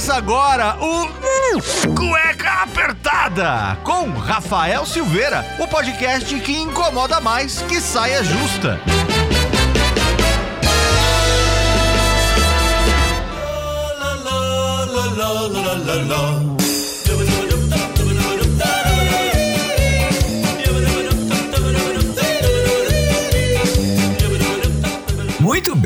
Começa agora o Cueca Apertada com Rafael Silveira, o podcast que incomoda mais que saia justa.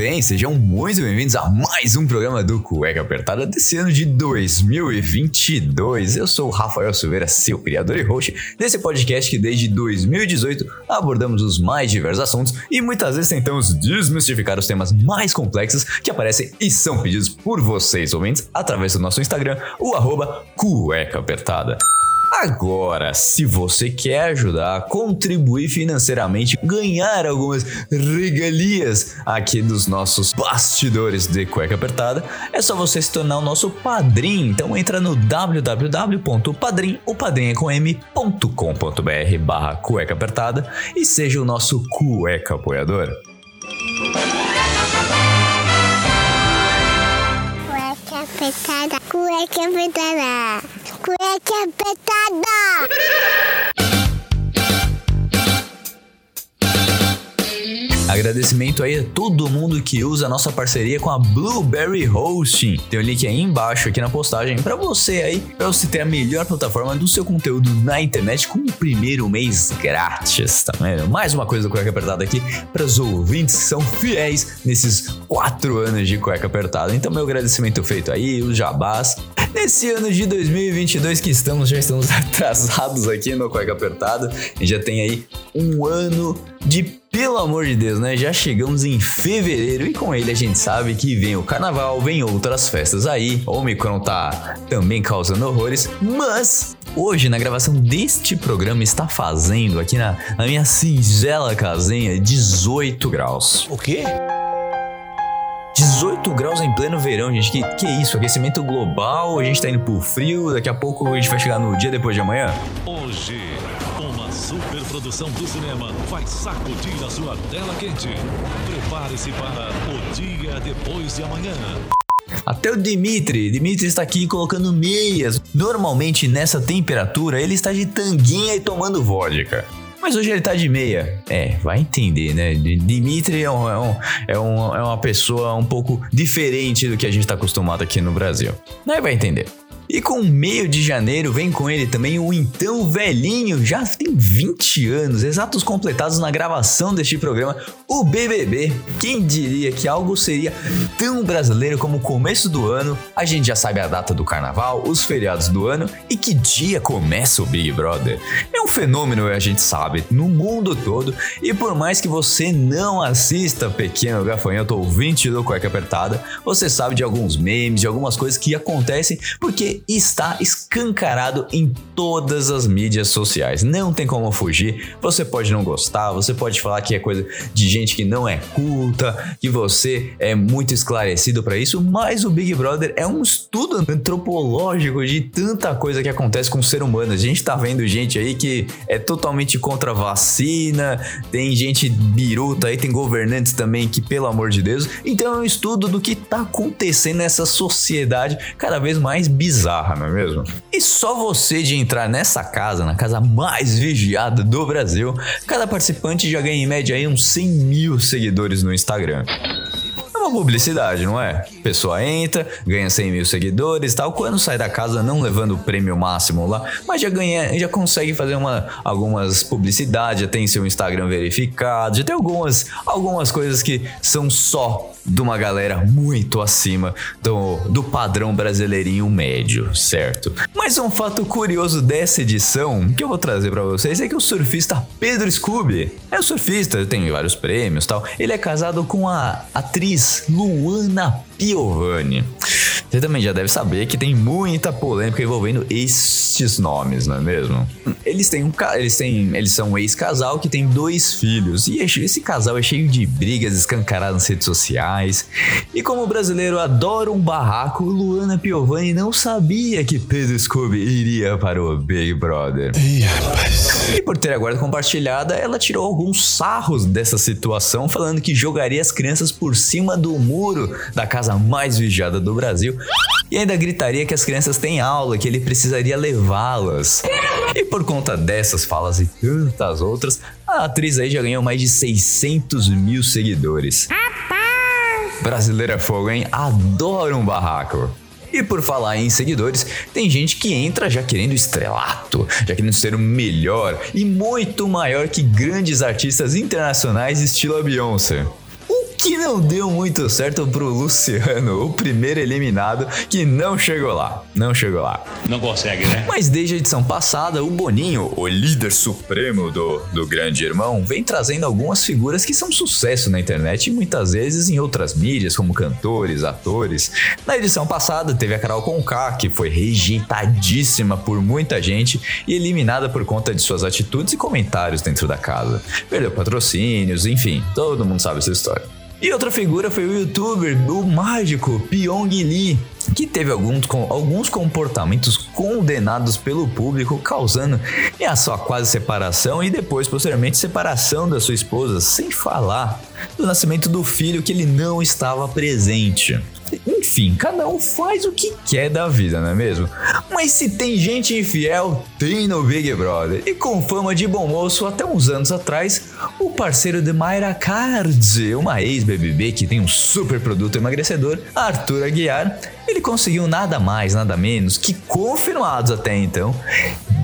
Bem, sejam muito bem-vindos a mais um programa do Cueca Apertada desse ano de 2022. Eu sou o Rafael Silveira, seu criador e host desse podcast que desde 2018 abordamos os mais diversos assuntos e muitas vezes tentamos desmistificar os temas mais complexos que aparecem e são pedidos por vocês, ouvintes, através do nosso Instagram, o arroba Cueca Apertada. Agora, se você quer ajudar, contribuir financeiramente, ganhar algumas regalias aqui dos nossos bastidores de cueca apertada, é só você se tornar o nosso padrinho. Então entra no www.padrim, o padrinho é barra cueca apertada e seja o nosso cueca apoiador. Cueca apertada, cueca apertada, cueca apertada. Agradecimento aí a todo mundo que usa a nossa parceria com a Blueberry Hosting. Tem o link aí embaixo aqui na postagem para você aí, para você ter a melhor plataforma do seu conteúdo na internet com o primeiro mês grátis, tá vendo? Mais uma coisa do Cueca Apertada aqui para os ouvintes que são fiéis nesses quatro anos de Cueca Apertada. Então meu agradecimento feito aí, os jabás. Nesse ano de 2022 que estamos, já estamos atrasados aqui no Cueca Apertada. E já tem aí um ano de pelo amor de Deus, né? Já chegamos em fevereiro e com ele a gente sabe que vem o carnaval, vem outras festas aí. O Omicron tá também causando horrores, mas hoje na gravação deste programa está fazendo aqui na, na minha singela casinha 18 graus. O quê? 18 graus em pleno verão, gente. Que, que isso? Aquecimento global, a gente tá indo pro frio, daqui a pouco a gente vai chegar no dia depois de amanhã. Hoje, uma superprodução do cinema vai sacudir a sua tela quente. Prepare-se para o dia depois de amanhã. Até o Dimitri, Dimitri está aqui colocando meias. Normalmente nessa temperatura ele está de tanguinha e tomando vodka. Mas hoje ele tá de meia. É, vai entender, né? Dimitri é, é um- é um- é uma pessoa um pouco diferente do que a gente tá acostumado aqui no Brasil. Aí vai entender. E com o meio de janeiro vem com ele também o então velhinho, já tem 20 anos, exatos completados na gravação deste programa, o BBB. Quem diria que algo seria tão brasileiro como o começo do ano? A gente já sabe a data do carnaval, os feriados do ano e que dia começa o Big Brother. É um fenômeno, a gente sabe, no mundo todo. E por mais que você não assista Pequeno Gafanhoto ouvinte do Cueca Apertada, você sabe de alguns memes, de algumas coisas que acontecem porque está escancarado em todas as mídias sociais. Não tem como fugir. Você pode não gostar, você pode falar que é coisa de gente que não é culta, que você é muito esclarecido para isso, mas o Big Brother é um estudo antropológico de tanta coisa que acontece com o ser humano. A gente tá vendo gente aí que é totalmente contra a vacina, tem gente biruta aí, tem governantes também que, pelo amor de Deus. Então é um estudo do que tá acontecendo nessa sociedade cada vez mais bizarra, não é mesmo? E só você de entrar nessa casa, na casa mais vigiada do Brasil, cada participante já ganha em média aí uns 100 mil seguidores no Instagram. Uma publicidade, não é? Pessoa entra, ganha 100 mil seguidores e tal. Quando sai da casa, não levando o prêmio máximo lá, mas já ganha, já consegue fazer uma, algumas publicidades, já tem seu Instagram verificado, já tem algumas, algumas coisas que são só de uma galera muito acima do, do padrão brasileirinho médio, certo? Mas um fato curioso dessa edição que eu vou trazer pra vocês é que o surfista Pedro Scooby é um surfista, tem vários prêmios tal. Ele é casado com a atriz Luana Piovani. Você também já deve saber que tem muita polêmica envolvendo estes nomes, não é mesmo? Eles têm um eles têm, eles são um ex-casal que tem dois filhos e esse casal é cheio de brigas escancaradas nas redes sociais. E como o brasileiro adora um barraco, Luana Piovani não sabia que Pedro Scooby iria para o Big Brother. E por ter a guarda compartilhada, ela tirou alguns sarros dessa situação, falando que jogaria as crianças por cima do muro da casa mais vigiada do Brasil E ainda gritaria que as crianças têm aula, que ele precisaria levá-las. E por conta dessas falas e tantas outras, a atriz aí já ganhou mais de 600 mil seguidores. Brasileira é fogo, hein? Adora um barraco. E por falar em seguidores, tem gente que entra já querendo estrelato, já querendo ser o melhor e muito maior que grandes artistas internacionais estilo a Beyoncé que não deu muito certo pro Luciano, o primeiro eliminado que não chegou lá. Não chegou lá. Não consegue, né? Mas desde a edição passada, o Boninho, o líder supremo do, do Grande Irmão, vem trazendo algumas figuras que são sucesso na internet e muitas vezes em outras mídias, como cantores, atores. Na edição passada, teve a Carol Conká, que foi rejeitadíssima por muita gente e eliminada por conta de suas atitudes e comentários dentro da casa. Perdeu patrocínios, enfim, todo mundo sabe essa história. E outra figura foi o youtuber, o mágico Pyong Lee, que teve alguns, alguns comportamentos condenados pelo público, causando a sua quase separação e depois, posteriormente, separação da sua esposa, sem falar do nascimento do filho que ele não estava presente. Enfim, cada um faz o que quer da vida, não é mesmo? Mas se tem gente infiel, tem no Big Brother. E com fama de bom moço, até uns anos atrás, o parceiro de Mayra Cards, uma ex-BBB que tem um super produto emagrecedor, Arthur Aguiar, ele conseguiu nada mais, nada menos que confirmados até então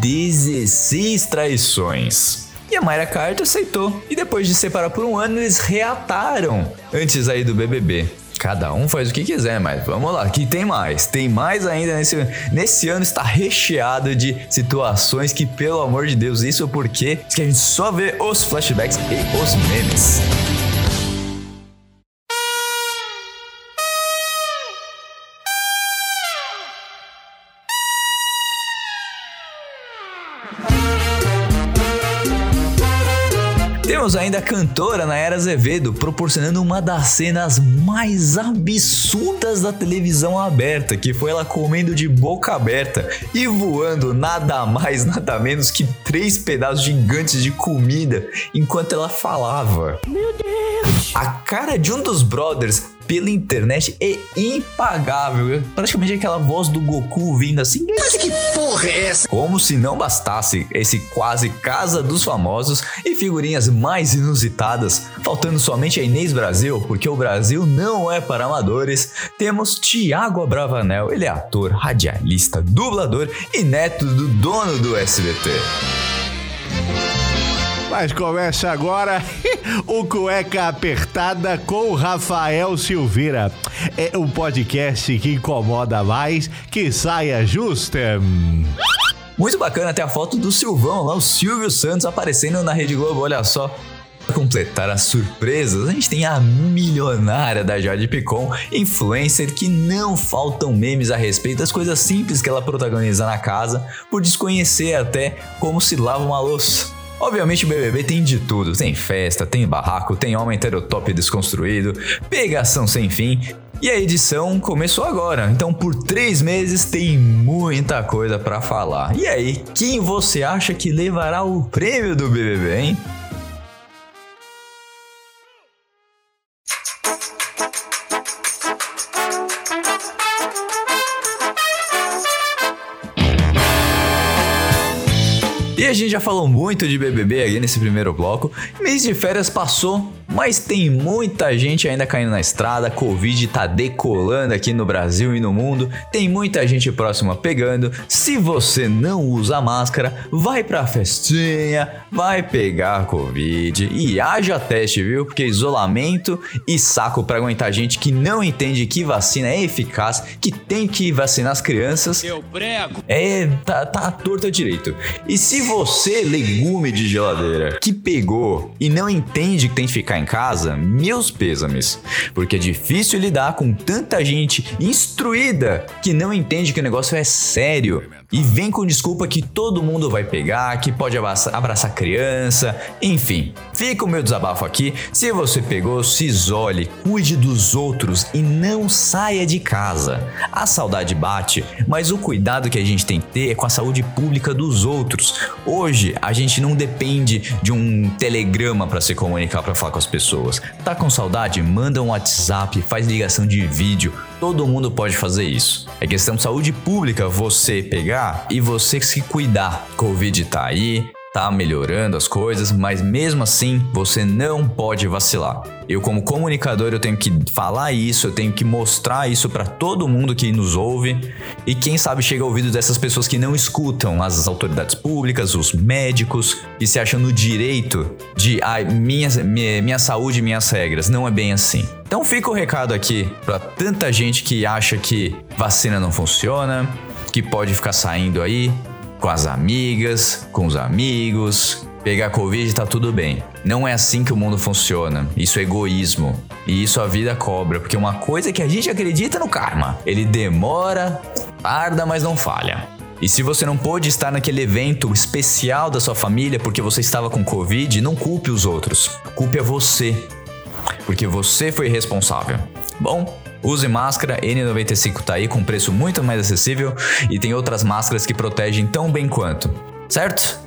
16 traições. E a Mayra Carter aceitou. E depois de separar por um ano, eles reataram antes aí do BBB. Cada um faz o que quiser, mas vamos lá, que tem mais. Tem mais ainda nesse, nesse ano está recheado de situações que, pelo amor de Deus, isso porque que a gente só vê os flashbacks e os memes. Temos ainda a cantora Nayara Azevedo proporcionando uma das cenas mais absurdas da televisão aberta, que foi ela comendo de boca aberta e voando nada mais, nada menos que três pedaços gigantes de comida enquanto ela falava. Meu Deus! A cara de um dos brothers pela internet é impagável. É praticamente aquela voz do Goku vindo assim. Mas que porra é essa? Como se não bastasse esse quase casa dos famosos e figurinhas mais inusitadas, faltando somente a Inês Brasil, porque o Brasil não é para amadores, temos Tiago Abravanel, ele é ator, radialista, dublador e neto do dono do SBT. Mas começa agora o Cueca Apertada com Rafael Silveira. É um podcast que incomoda mais que saia justa. Muito bacana até a foto do Silvão lá, o Silvio Santos aparecendo na Rede Globo, olha só. Para completar as surpresas, a gente tem a milionária da Jade Picon, influencer que não faltam memes a respeito das coisas simples que ela protagoniza na casa, por desconhecer até como se lava uma louça. Obviamente o BBB tem de tudo, tem festa, tem barraco, tem homem heterotop desconstruído, pegação sem fim e a edição começou agora, então por três meses tem muita coisa para falar. E aí, quem você acha que levará o prêmio do BBB, hein? Gente já falou muito de BBB aqui nesse primeiro bloco. Mês de férias passou, mas tem muita gente ainda caindo na estrada. A Covid tá decolando aqui no Brasil e no mundo. Tem muita gente próxima pegando. Se você não usa máscara, vai pra festinha, vai pegar Covid e haja teste, viu? Porque isolamento e saco para aguentar gente que não entende que vacina é eficaz, que tem que vacinar as crianças. Eu prego. É, tá, tá torta direito. E se você, legume de geladeira, que pegou e não entende que tem que ficar em casa, meus pêsames. Porque é difícil lidar com tanta gente instruída que não entende que o negócio é sério e vem com desculpa que todo mundo vai pegar, que pode abraçar, criança, enfim. Fica o meu desabafo aqui. Se você pegou, se isole, cuide dos outros e não saia de casa. A saudade bate, mas o cuidado que a gente tem que ter é com a saúde pública dos outros. Hoje a gente não depende de um telegrama para se comunicar, para falar com as pessoas. Tá com saudade? Manda um WhatsApp, faz ligação de vídeo Todo mundo pode fazer isso. É questão de saúde pública você pegar e você se cuidar. Covid tá aí, tá melhorando as coisas, mas mesmo assim você não pode vacilar. Eu como comunicador eu tenho que falar isso, eu tenho que mostrar isso para todo mundo que nos ouve e quem sabe chega ao ouvido dessas pessoas que não escutam as autoridades públicas, os médicos que se acham no direito de ah, minha, minha, minha saúde, minhas regras. Não é bem assim. Então fica o recado aqui para tanta gente que acha que vacina não funciona, que pode ficar saindo aí, com as amigas, com os amigos. Pegar Covid tá tudo bem. Não é assim que o mundo funciona. Isso é egoísmo. E isso a vida cobra. Porque uma coisa é que a gente acredita no karma. Ele demora, tarda, mas não falha. E se você não pôde estar naquele evento especial da sua família porque você estava com Covid, não culpe os outros. Culpe a você. Porque você foi responsável. Bom, Use máscara, N95 tá aí com preço muito mais acessível e tem outras máscaras que protegem tão bem quanto, certo?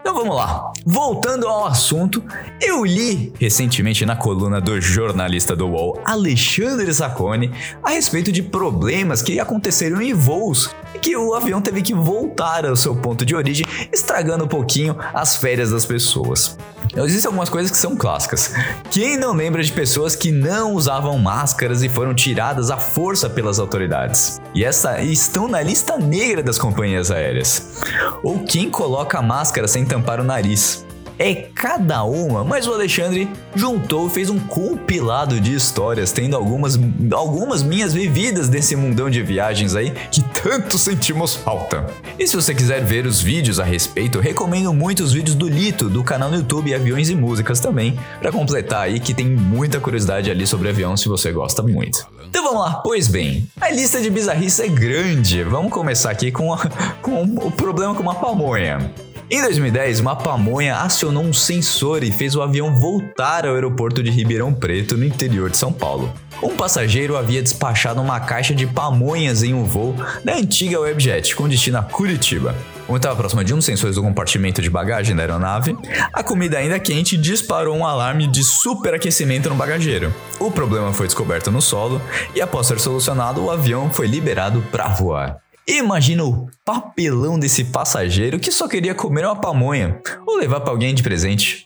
Então vamos lá. Voltando ao assunto, eu li recentemente na coluna do jornalista do UOL, Alexandre Sacconi, a respeito de problemas que aconteceram em voos e que o avião teve que voltar ao seu ponto de origem, estragando um pouquinho as férias das pessoas. Existem algumas coisas que são clássicas. Quem não lembra de pessoas que não usavam máscaras e foram tiradas à força pelas autoridades? E essa estão na lista negra das companhias aéreas. Ou quem coloca a máscara sem tampar o nariz? É cada uma, mas o Alexandre juntou fez um compilado de histórias, tendo algumas, algumas minhas vividas desse mundão de viagens aí que tanto sentimos falta. E se você quiser ver os vídeos a respeito, recomendo muito os vídeos do Lito, do canal no YouTube Aviões e Músicas também, para completar aí que tem muita curiosidade ali sobre avião se você gosta muito. Então vamos lá, pois bem, a lista de bizarrice é grande. Vamos começar aqui com, a, com o problema com uma pamonha. Em 2010, uma pamonha acionou um sensor e fez o avião voltar ao aeroporto de Ribeirão Preto, no interior de São Paulo. Um passageiro havia despachado uma caixa de pamonhas em um voo da antiga Webjet com destino a Curitiba. Como estava próxima de um dos sensores do compartimento de bagagem da aeronave, a comida ainda quente disparou um alarme de superaquecimento no bagageiro. O problema foi descoberto no solo e, após ser solucionado, o avião foi liberado para voar. Imagina o papelão desse passageiro que só queria comer uma pamonha ou levar para alguém de presente.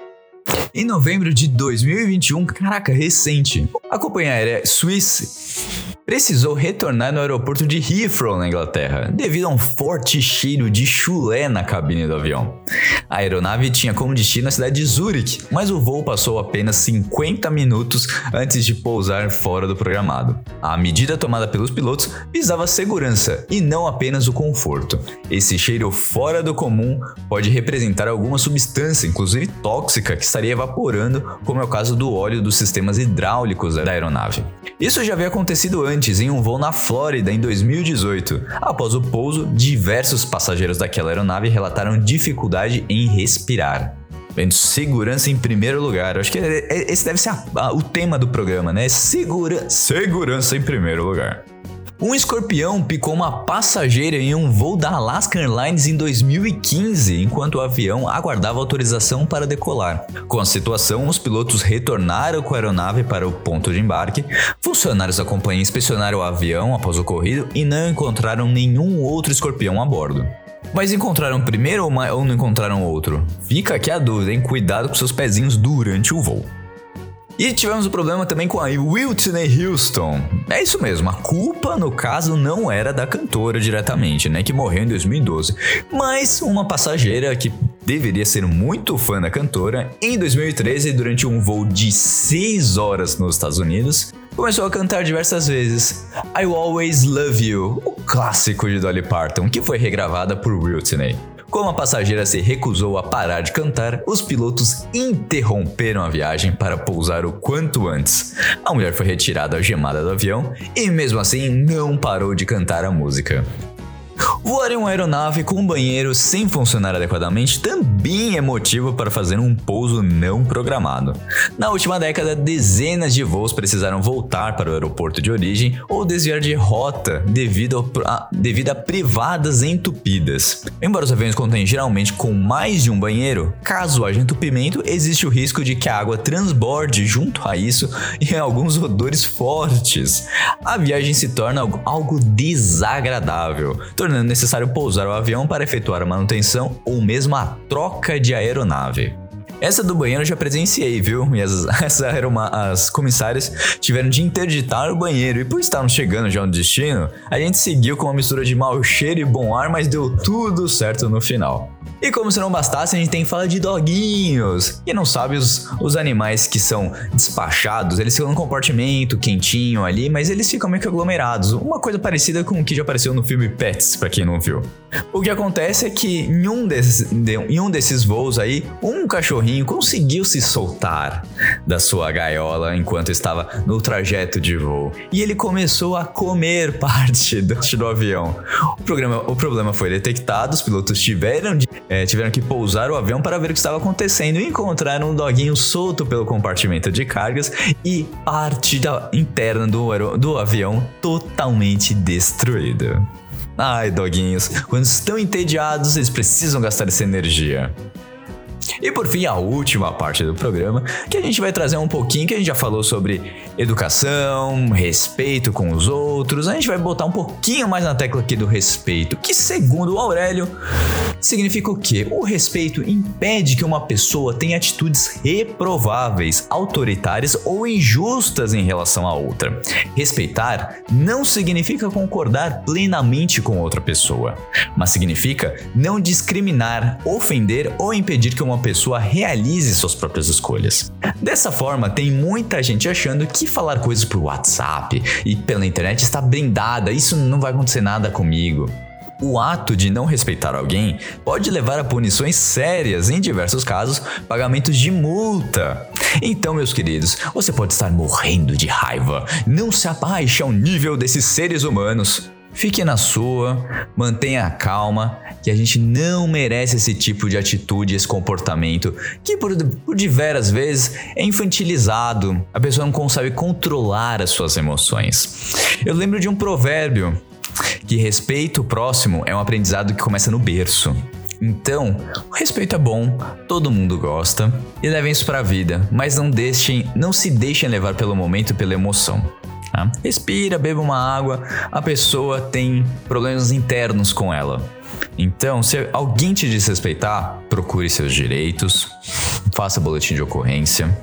Em novembro de 2021, caraca, recente, a companhia aérea Swiss precisou retornar no aeroporto de Heathrow, na Inglaterra, devido a um forte cheiro de chulé na cabine do avião. A aeronave tinha como destino a cidade de Zurich, mas o voo passou apenas 50 minutos antes de pousar fora do programado. A medida tomada pelos pilotos visava a segurança e não apenas o conforto. Esse cheiro fora do comum pode representar alguma substância, inclusive tóxica, que estaria evaporando, como é o caso do óleo dos sistemas hidráulicos da aeronave. Isso já havia acontecido antes em um voo na Flórida em 2018. Após o pouso, diversos passageiros daquela aeronave relataram dificuldade em respirar. Segurança em primeiro lugar. acho que é, é, esse deve ser a, a, o tema do programa, né? Segura, segurança em primeiro lugar. Um escorpião picou uma passageira em um voo da Alaska Airlines em 2015, enquanto o avião aguardava autorização para decolar. Com a situação, os pilotos retornaram com a aeronave para o ponto de embarque, funcionários da companhia inspecionaram o avião após o ocorrido e não encontraram nenhum outro escorpião a bordo. Mas encontraram primeiro ou não encontraram outro? Fica aqui a dúvida, hein? Cuidado com seus pezinhos durante o voo. E tivemos um problema também com a Whitney Houston. É isso mesmo, a culpa no caso não era da cantora diretamente, né, que morreu em 2012, mas uma passageira que deveria ser muito fã da cantora, em 2013, durante um voo de 6 horas nos Estados Unidos, começou a cantar diversas vezes I Always Love You, o clássico de Dolly Parton, que foi regravada por Whitney. Como a passageira se recusou a parar de cantar, os pilotos interromperam a viagem para pousar o quanto antes. A mulher foi retirada algemada do avião e, mesmo assim, não parou de cantar a música. Voar em uma aeronave com um banheiro sem funcionar adequadamente também é motivo para fazer um pouso não programado. Na última década, dezenas de voos precisaram voltar para o aeroporto de origem ou desviar de rota devido a, devido a privadas entupidas. Embora os aviões contem geralmente com mais de um banheiro, caso haja entupimento, existe o risco de que a água transborde junto a isso e alguns odores fortes. A viagem se torna algo desagradável, tornando necessário pousar o avião para efetuar a manutenção ou mesmo a troca de aeronave. Essa do banheiro eu já presenciei, viu? E as, as comissárias tiveram de interditar o banheiro. E por estarmos chegando já no destino, a gente seguiu com uma mistura de mau cheiro e bom ar, mas deu tudo certo no final. E como se não bastasse, a gente tem que falar de doguinhos. Quem não sabe, os, os animais que são despachados, eles ficam num compartimento quentinho ali, mas eles ficam meio que aglomerados. Uma coisa parecida com o que já apareceu no filme Pets, para quem não viu. O que acontece é que em um desses, em um desses voos aí, um cachorrinho conseguiu se soltar da sua gaiola enquanto estava no trajeto de voo. E ele começou a comer parte do, do avião. O, programa, o problema foi detectado, os pilotos tiveram de é, tiveram que pousar o avião para ver o que estava acontecendo e encontraram um doguinho solto pelo compartimento de cargas e parte da, interna do, do avião totalmente destruída. Ai, doguinhos, quando estão entediados, eles precisam gastar essa energia. E por fim, a última parte do programa, que a gente vai trazer um pouquinho que a gente já falou sobre educação, respeito com os outros. A gente vai botar um pouquinho mais na tecla aqui do respeito, que segundo o Aurélio, significa o quê? O respeito impede que uma pessoa tenha atitudes reprováveis, autoritárias ou injustas em relação a outra. Respeitar não significa concordar plenamente com outra pessoa, mas significa não discriminar, ofender ou impedir que uma uma pessoa realize suas próprias escolhas. Dessa forma, tem muita gente achando que falar coisas por WhatsApp e pela internet está blindada, isso não vai acontecer nada comigo. O ato de não respeitar alguém pode levar a punições sérias, em diversos casos, pagamentos de multa. Então, meus queridos, você pode estar morrendo de raiva. Não se abaixe ao nível desses seres humanos. Fique na sua, mantenha a calma, que a gente não merece esse tipo de atitude, esse comportamento, que por, por diversas vezes é infantilizado, a pessoa não consegue controlar as suas emoções. Eu lembro de um provérbio que respeito o próximo é um aprendizado que começa no berço. Então, o respeito é bom, todo mundo gosta e levem isso para a vida, mas não deixem, não se deixem levar pelo momento pela emoção. Tá? Respira, beba uma água. A pessoa tem problemas internos com ela. Então, se alguém te desrespeitar, procure seus direitos, faça boletim de ocorrência.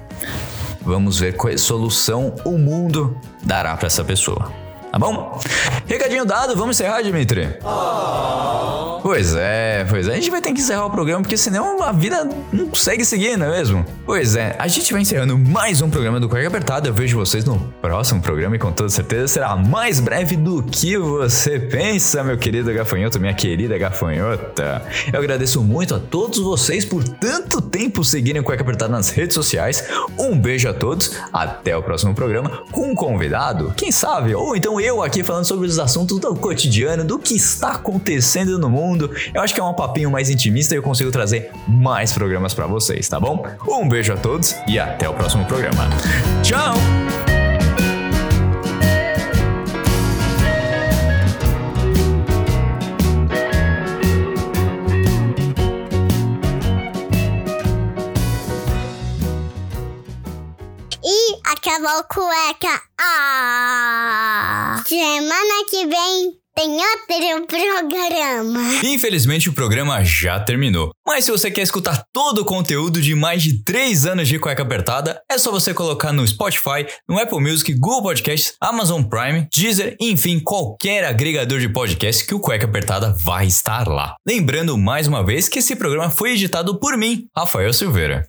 Vamos ver qual solução o mundo dará para essa pessoa. Tá bom? Recadinho dado, vamos encerrar, Dimitri? Oh. Pois é, pois é. A gente vai ter que encerrar o programa porque senão a vida não segue seguir, não é mesmo? Pois é, a gente vai encerrando mais um programa do Cueca Apertada. Eu vejo vocês no próximo programa e com toda certeza será mais breve do que você pensa, meu querido gafanhoto, minha querida gafanhota. Eu agradeço muito a todos vocês por tanto tempo seguirem o Cueca Apertada nas redes sociais. Um beijo a todos, até o próximo programa com um convidado, quem sabe, ou então eu aqui falando sobre os assuntos do cotidiano, do que está acontecendo no mundo. Eu acho que é um papinho mais intimista e eu consigo trazer mais programas para vocês, tá bom? Um beijo a todos e até o próximo programa. Tchau! Acabou cueca. Ah! Semana que vem tem outro programa. Infelizmente o programa já terminou. Mas se você quer escutar todo o conteúdo de mais de 3 anos de cueca apertada, é só você colocar no Spotify, no Apple Music, Google Podcasts, Amazon Prime, Deezer, enfim, qualquer agregador de podcast que o Cueca Apertada vai estar lá. Lembrando mais uma vez que esse programa foi editado por mim, Rafael Silveira.